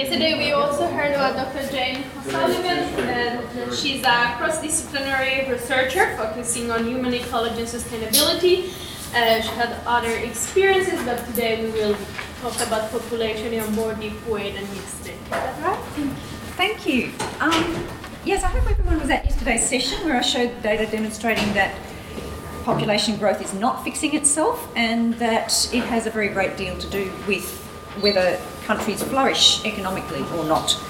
Yesterday we also heard about Dr. Jane O'Sullivan, and she's a cross-disciplinary researcher focusing on human ecology and sustainability. Uh, she had other experiences, but today we will talk about population in a more deep way than yesterday. Is that right? Thank you. Um, yes, I hope everyone was at yesterday's session where I showed data demonstrating that population growth is not fixing itself and that it has a very great deal to do with whether countries flourish economically or not.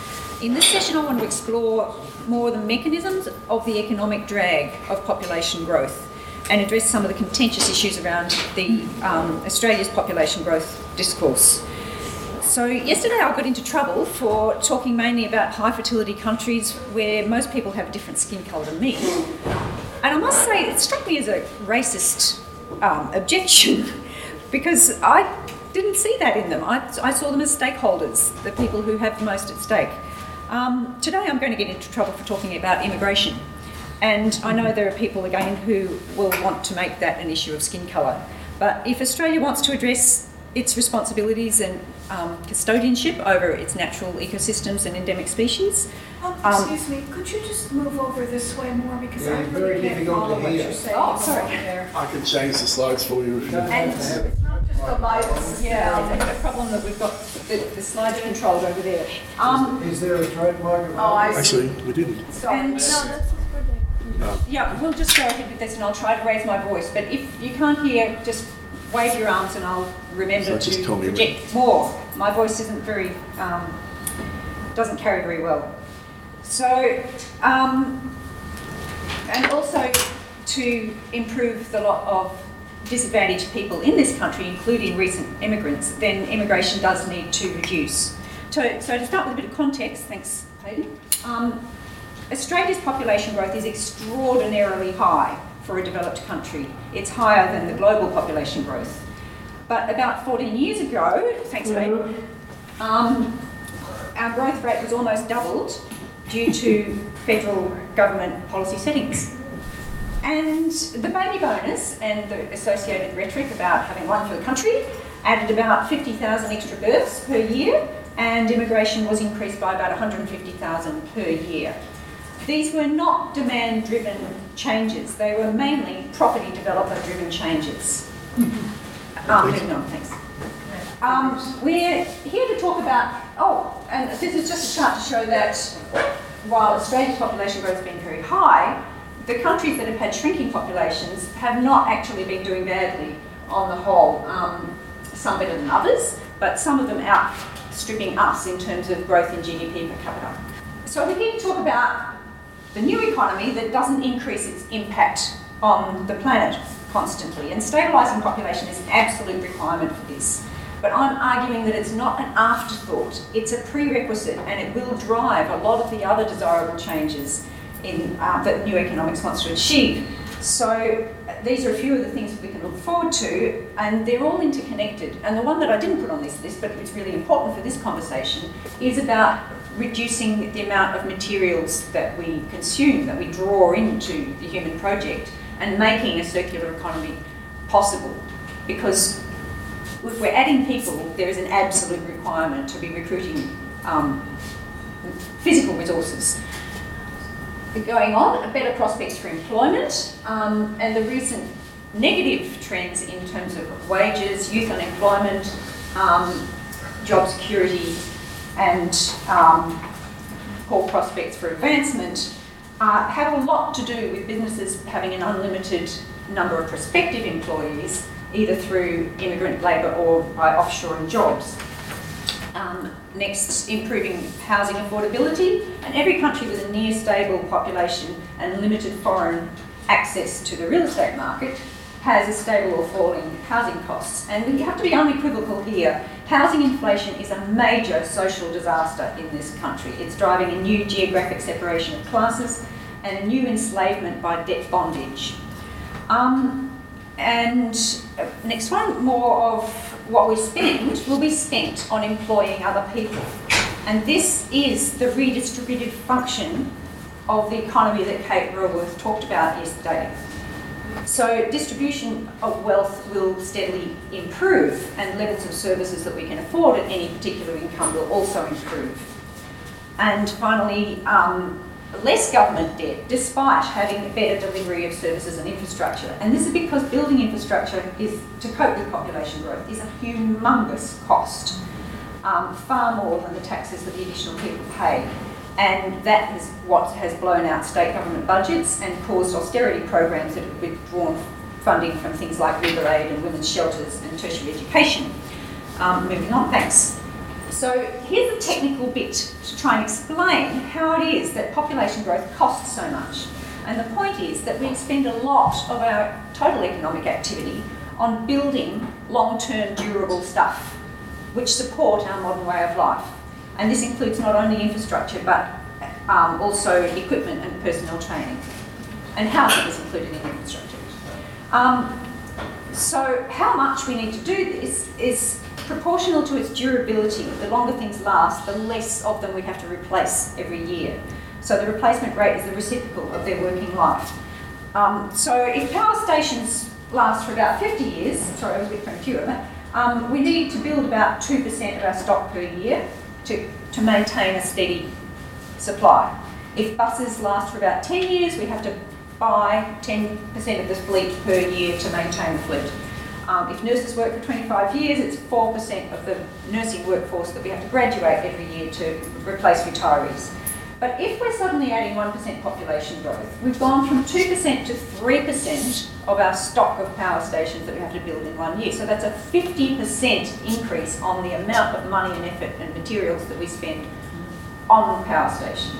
In this session, I want to explore more the mechanisms of the economic drag of population growth and address some of the contentious issues around the um, Australia's population growth discourse. So yesterday I got into trouble for talking mainly about high fertility countries where most people have a different skin colour than me. And I must say, it struck me as a racist um, objection because I didn't see that in them. I, I, saw them as stakeholders, the people who have the most at stake. Um, today I'm going to get into trouble for talking about immigration. And I know there are people again who will want to make that an issue of skin colour. But if Australia wants to address its responsibilities and um, custodianship over its natural ecosystems and endemic species. Um, excuse me, could you just move over this way more because Yeah, I it's really very can't difficult follow to what you're saying. Oh, sorry. I can change the slides for you if you And It's not just the lights. yeah, the problem that we've got the, the slides controlled over there. Um, Is there a threat microphone? Oh, I see. Actually, we didn't. Sorry. and No, that's for yeah, we'll just go ahead with this and I'll try to raise my voice. But if you can't hear, just wave your arms and I'll remember So just to tell me when- project more. My voice isn't very, um, doesn't carry very well. So, um, and also to improve the lot of disadvantaged people in this country, including recent immigrants, then immigration does need to reduce. So, so to start with a bit of context, thanks, Hayden. Um, Australia's population growth is extraordinarily high for a developed country. It's higher than the global population growth. But about 14 years ago, thanks, Hayden, um, our growth rate was almost doubled due to federal government policy settings. And the baby bonus and the associated rhetoric about having one for the country added about 50,000 extra births per year, and immigration was increased by about 150,000 per year. These were not demand driven changes, they were mainly property developer driven changes. Um, moving on, thanks. Um, we're here to talk about, oh, and this is just a chart to show that while Australia's population growth has been very high, the countries that have had shrinking populations have not actually been doing badly on the whole. Um, some better than others, but some of them outstripping us in terms of growth in GDP per capita. So we're here to talk about the new economy that doesn't increase its impact on the planet constantly. And stabilising population is an absolute requirement for this. But I'm arguing that it's not an afterthought, it's a prerequisite and it will drive a lot of the other desirable changes in, uh, that new economics wants to achieve. So these are a few of the things that we can look forward to, and they're all interconnected. And the one that I didn't put on this list, but it's really important for this conversation, is about reducing the amount of materials that we consume, that we draw into the human project, and making a circular economy possible. Because if we're adding people, there is an absolute requirement to be recruiting um, physical resources. Going on, better prospects for employment, um, and the recent negative trends in terms of wages, youth unemployment, um, job security, and um, poor prospects for advancement uh, have a lot to do with businesses having an unlimited number of prospective employees, either through immigrant labour or by offshoring jobs. Um, next, improving housing affordability, and every country with a near stable population and limited foreign access to the real estate market has a stable or falling housing costs. And we have to be unequivocal here. Housing inflation is a major social disaster in this country. It's driving a new geographic separation of classes and a new enslavement by debt bondage. Um, and uh, next one, more of what we spend will be spent on employing other people. And this is the redistributive function of the economy that Kate Raworth talked about yesterday. so distribution of wealth will steadily improve and levels of services that we can afford at any particular income will also improve. And finally, um, less government debt despite having better delivery of services and infrastructure. And this is because building infrastructure is, to cope with population growth, is a humongous cost, um, far more than the taxes that the additional people pay. And that is what has blown out state government budgets and caused austerity programs that have withdrawn funding from things like legal aid and women's shelters and tertiary education. Um, moving on, thanks. So here's a technical bit to try and explain how it is that population growth costs so much. And the point is that we spend a lot of our total economic activity on building long-term durable stuff which support our modern way of life. And this includes not only infrastructure but um, also equipment and personnel training. And housing is included in infrastructure. Um, so how much we need to do this is proportional to its durability. The longer things last, the less of them we have to replace every year. So the replacement rate is the reciprocal of their working life. Um, so if power stations last for about 50 years, sorry, I was a bit premature, um, we need to build about 2% of our stock per year to, to maintain a steady supply. If buses last for about 10 years, we have to buy 10% of the fleet per year to maintain the fleet. Um, if nurses work for 25 years, it's 4% of the nursing workforce that we have to graduate every year to replace retirees. But if we're suddenly adding 1% population growth, we've gone from 2% to 3% of our stock of power stations that we have to build in one year. So that's a 50% increase on the amount of money and effort and materials that we spend on power stations.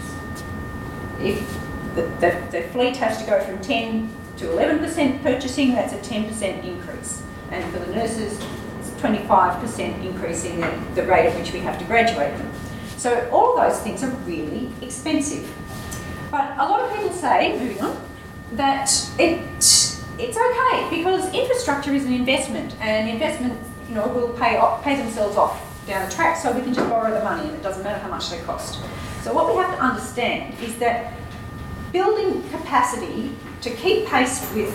If the, the, the fleet has to go from 10 to 11% purchasing, that's a 10% increase. And for the nurses, it's 25% increase in the, the rate at which we have to graduate them. So all those things are really expensive. But a lot of people say, moving on, that it it's okay because infrastructure is an investment and investment, you know, will pay off, pay themselves off down the track so we can just borrow the money and it doesn't matter how much they cost. So what we have to understand is that building capacity to keep pace with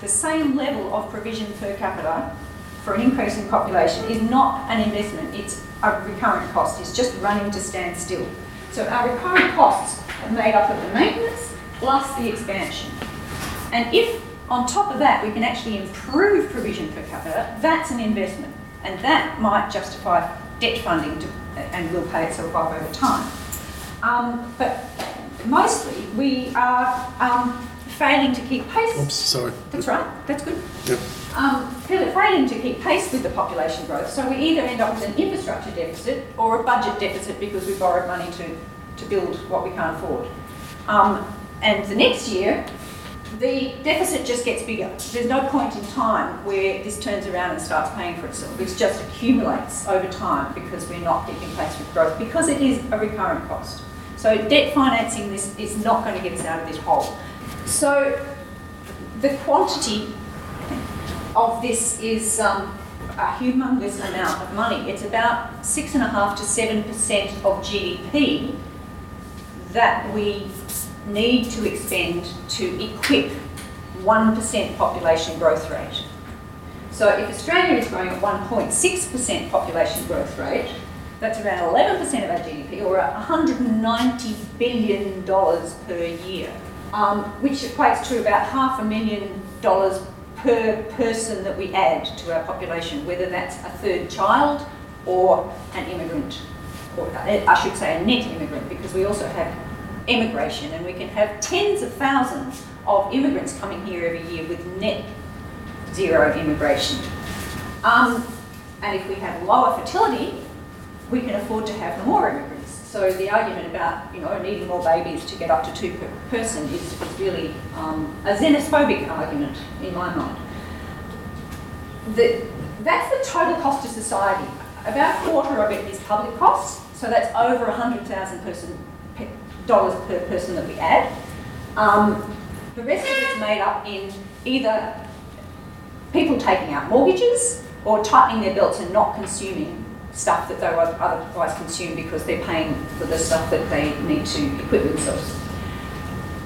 the same level of provision per capita for an increase in population is not an investment, it's a recurrent cost. It's just running to stand still. So our recurrent costs are made up of the maintenance plus the expansion. And if on top of that we can actually improve provision per capita, that's an investment. And that might justify debt funding to, and will pay itself off over time. Um, but mostly we are um, failing to keep pace. Oops, sorry. That's right, that's good. Yep. Um, failing to keep pace with the population growth. So we either end up with an infrastructure deficit or a budget deficit because we borrowed money to, to build what we can't afford. Um, and the next year, the deficit just gets bigger. There's no point in time where this turns around and starts paying for itself. It just accumulates over time because we're not keeping pace with growth because it is a recurrent cost. So debt financing this is not going to get us out of this hole. So the quantity of this is um, a humongous amount of money. It's about six and a half to seven percent of GDP that we need to expend to equip 1% population growth rate. So if Australia is growing at 1.6% population growth rate, that's around 11% of our GDP, or $190 billion per year, um, which equates to about half a million dollars per person that we add to our population, whether that's a third child or an immigrant, or I should say a net immigrant, because we also have immigration and we can have tens of thousands of immigrants coming here every year with net zero immigration. Um, and if we have lower fertility, we can afford to have more immigrants. So the argument about you know needing more babies to get up to two per person is, really um, a xenophobic argument in my mind. The, that's the total cost to society. About a quarter of it is public costs, so that's over 100,000 person, dollars per person that we add. Um, the rest of it's made up in either people taking out mortgages or tightening their belts and not consuming stuff that they would otherwise consume because they're paying for the stuff that they need to equip themselves.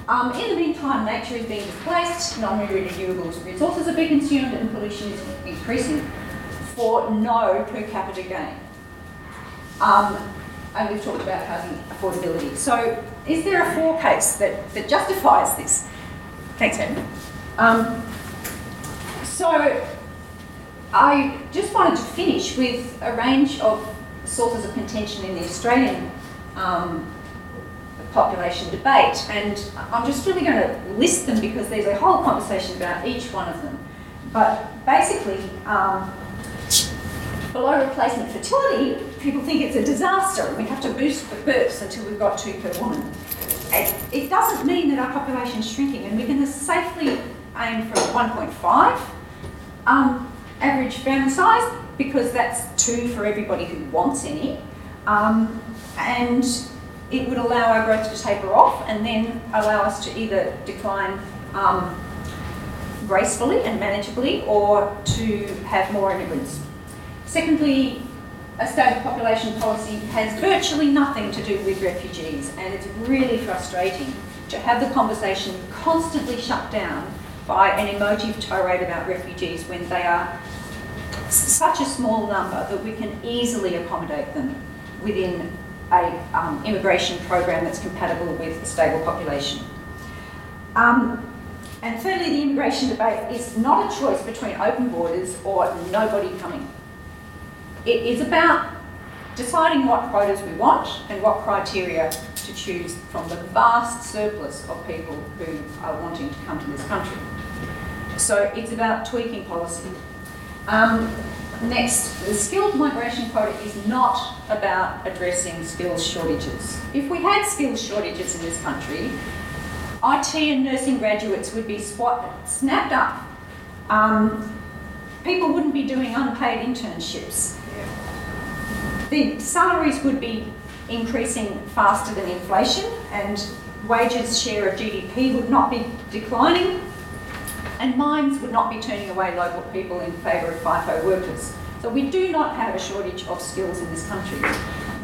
Um, in the meantime, nature is being displaced, non-renewable resources are being consumed, and pollution is increasing for no per capita gain. Um, and we've talked about housing affordability. So, is there a for case that, that justifies this? Thanks, Henry. Um, so, I just wanted to finish with a range of sources of contention in the Australian um, population debate, and I'm just really going to list them because there's a whole conversation about each one of them. But basically, um, below replacement fertility, people think it's a disaster and we have to boost the births until we've got two per woman. It, it doesn't mean that our population is shrinking, and we can safely aim for 1.5 um, average family size because that's two for everybody who wants any. Um, and it would allow our growth to taper off and then allow us to either decline um, gracefully and manageably or to have more immigrants. Secondly, a static population policy has virtually nothing to do with refugees and it's really frustrating to have the conversation constantly shut down by an emotive tirade about refugees when they are such a small number that we can easily accommodate them within a um, immigration program that's compatible with a stable population. Um, and thirdly, the immigration debate is not a choice between open borders or nobody coming. It is about deciding what quotas we want and what criteria to choose from the vast surplus of people who are wanting to come to this country. So it's about tweaking policy. Um, next, the skilled migration quota is not about addressing skills shortages. If we had skills shortages in this country, IT and nursing graduates would be spot, snapped up. Um, people wouldn't be doing unpaid internships. The salaries would be increasing faster than inflation, and wages share of GDP would not be declining, and mines would not be turning away local people in favour of FIFO workers. So we do not have a shortage of skills in this country.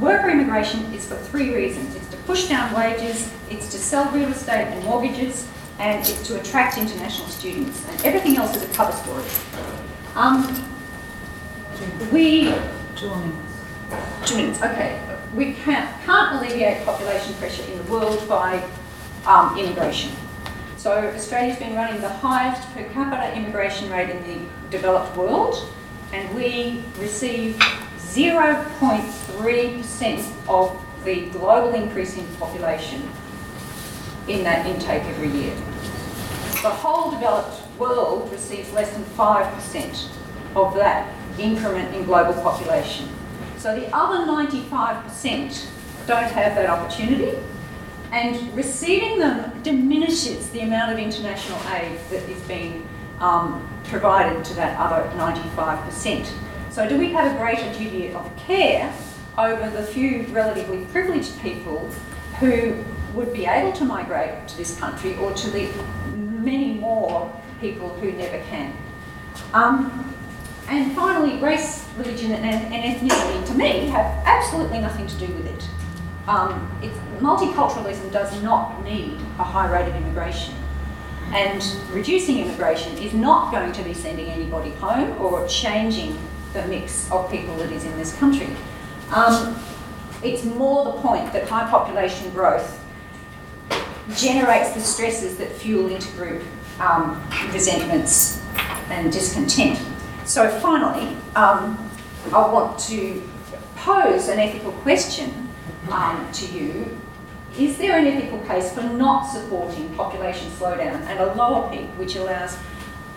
Worker immigration is for three reasons. It's to push down wages, it's to sell real estate and mortgages, and it's to attract international students. And everything else is a cover story. Um, we... Two minutes, Two minutes, okay. We can't, can't alleviate population pressure in the world by um, immigration. So Australia's been running the highest per capita immigration rate in the developed world, and we receive 0.3% of the global increase in population in that intake every year. The whole developed world receives less than 5% of that increment in global population. So the other 95% don't have that opportunity, and receiving them diminishes the amount of international aid that is being um, provided to that other 95%. So do we have a greater duty of care over the few relatively privileged people who would be able to migrate to this country or to the many more people who never can? Um, and finally, race, religion and, and ethnicity to me have absolutely nothing to do with it. Um, multiculturalism does not need a high rate of immigration. And reducing immigration is not going to be sending anybody home or changing the mix of people that is in this country. Um, it's more the point that high population growth generates the stresses that fuel intergroup um, resentments and discontent. So finally, um, I want to pose an ethical question um, to you. Is there an ethical case for not supporting population slowdown and a lower peak which allows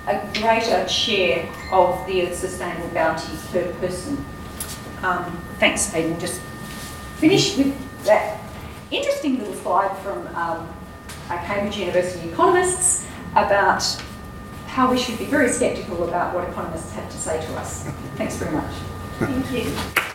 a greater share of the sustainable bounty per person? Um, thanks, Aidan. Just finish with that interesting little slide from um, our Cambridge University economists about how we should be very sceptical about what economists have to say to us. Thanks very much. Thank you.